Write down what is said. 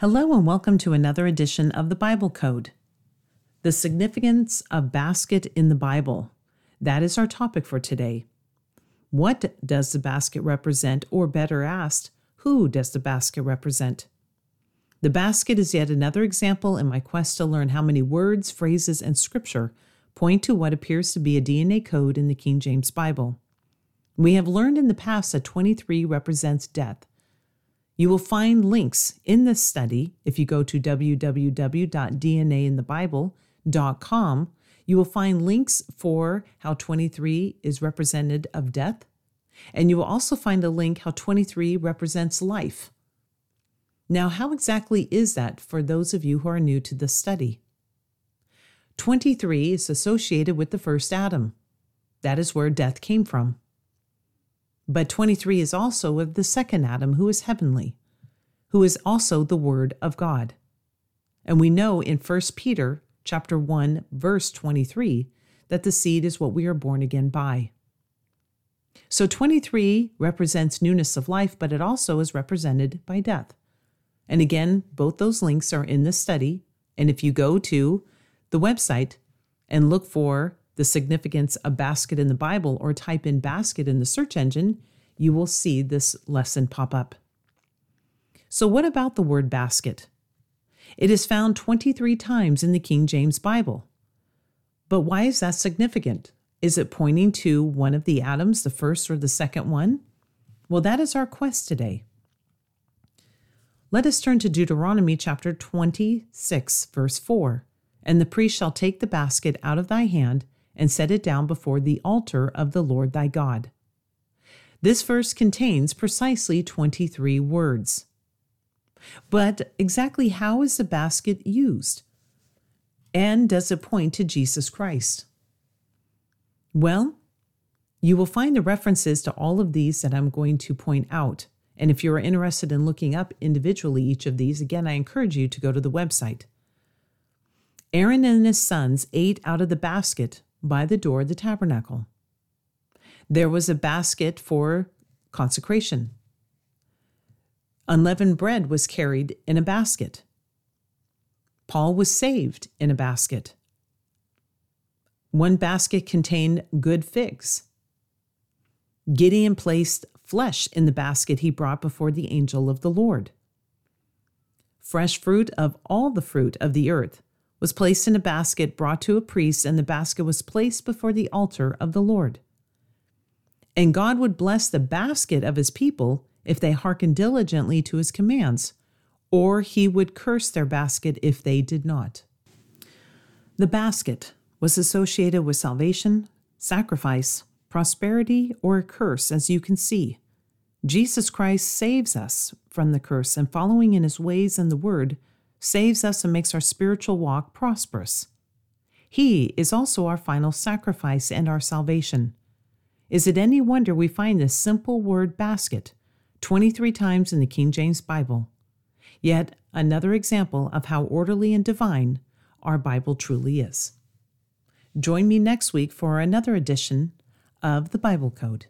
Hello, and welcome to another edition of the Bible Code. The significance of basket in the Bible. That is our topic for today. What does the basket represent, or better asked, who does the basket represent? The basket is yet another example in my quest to learn how many words, phrases, and scripture point to what appears to be a DNA code in the King James Bible. We have learned in the past that 23 represents death. You will find links in this study if you go to www.dnainthebible.com. You will find links for how 23 is represented of death, and you will also find a link how 23 represents life. Now, how exactly is that for those of you who are new to this study? 23 is associated with the first Adam. That is where death came from. But 23 is also of the second Adam, who is heavenly, who is also the Word of God. And we know in 1 Peter chapter 1, verse 23, that the seed is what we are born again by. So 23 represents newness of life, but it also is represented by death. And again, both those links are in the study. And if you go to the website and look for the significance of basket in the Bible or type in basket in the search engine, you will see this lesson pop up. So, what about the word basket? It is found 23 times in the King James Bible. But why is that significant? Is it pointing to one of the Adams, the first or the second one? Well, that is our quest today. Let us turn to Deuteronomy chapter 26, verse 4. And the priest shall take the basket out of thy hand and set it down before the altar of the Lord thy God. This verse contains precisely 23 words. But exactly how is the basket used? And does it point to Jesus Christ? Well, you will find the references to all of these that I'm going to point out. And if you're interested in looking up individually each of these, again, I encourage you to go to the website. Aaron and his sons ate out of the basket by the door of the tabernacle. There was a basket for consecration. Unleavened bread was carried in a basket. Paul was saved in a basket. One basket contained good figs. Gideon placed flesh in the basket he brought before the angel of the Lord. Fresh fruit of all the fruit of the earth was placed in a basket brought to a priest, and the basket was placed before the altar of the Lord. And God would bless the basket of his people if they hearkened diligently to his commands, or he would curse their basket if they did not. The basket was associated with salvation, sacrifice, prosperity, or a curse, as you can see. Jesus Christ saves us from the curse, and following in his ways and the word saves us and makes our spiritual walk prosperous. He is also our final sacrifice and our salvation. Is it any wonder we find this simple word basket 23 times in the King James Bible? Yet another example of how orderly and divine our Bible truly is. Join me next week for another edition of the Bible Code.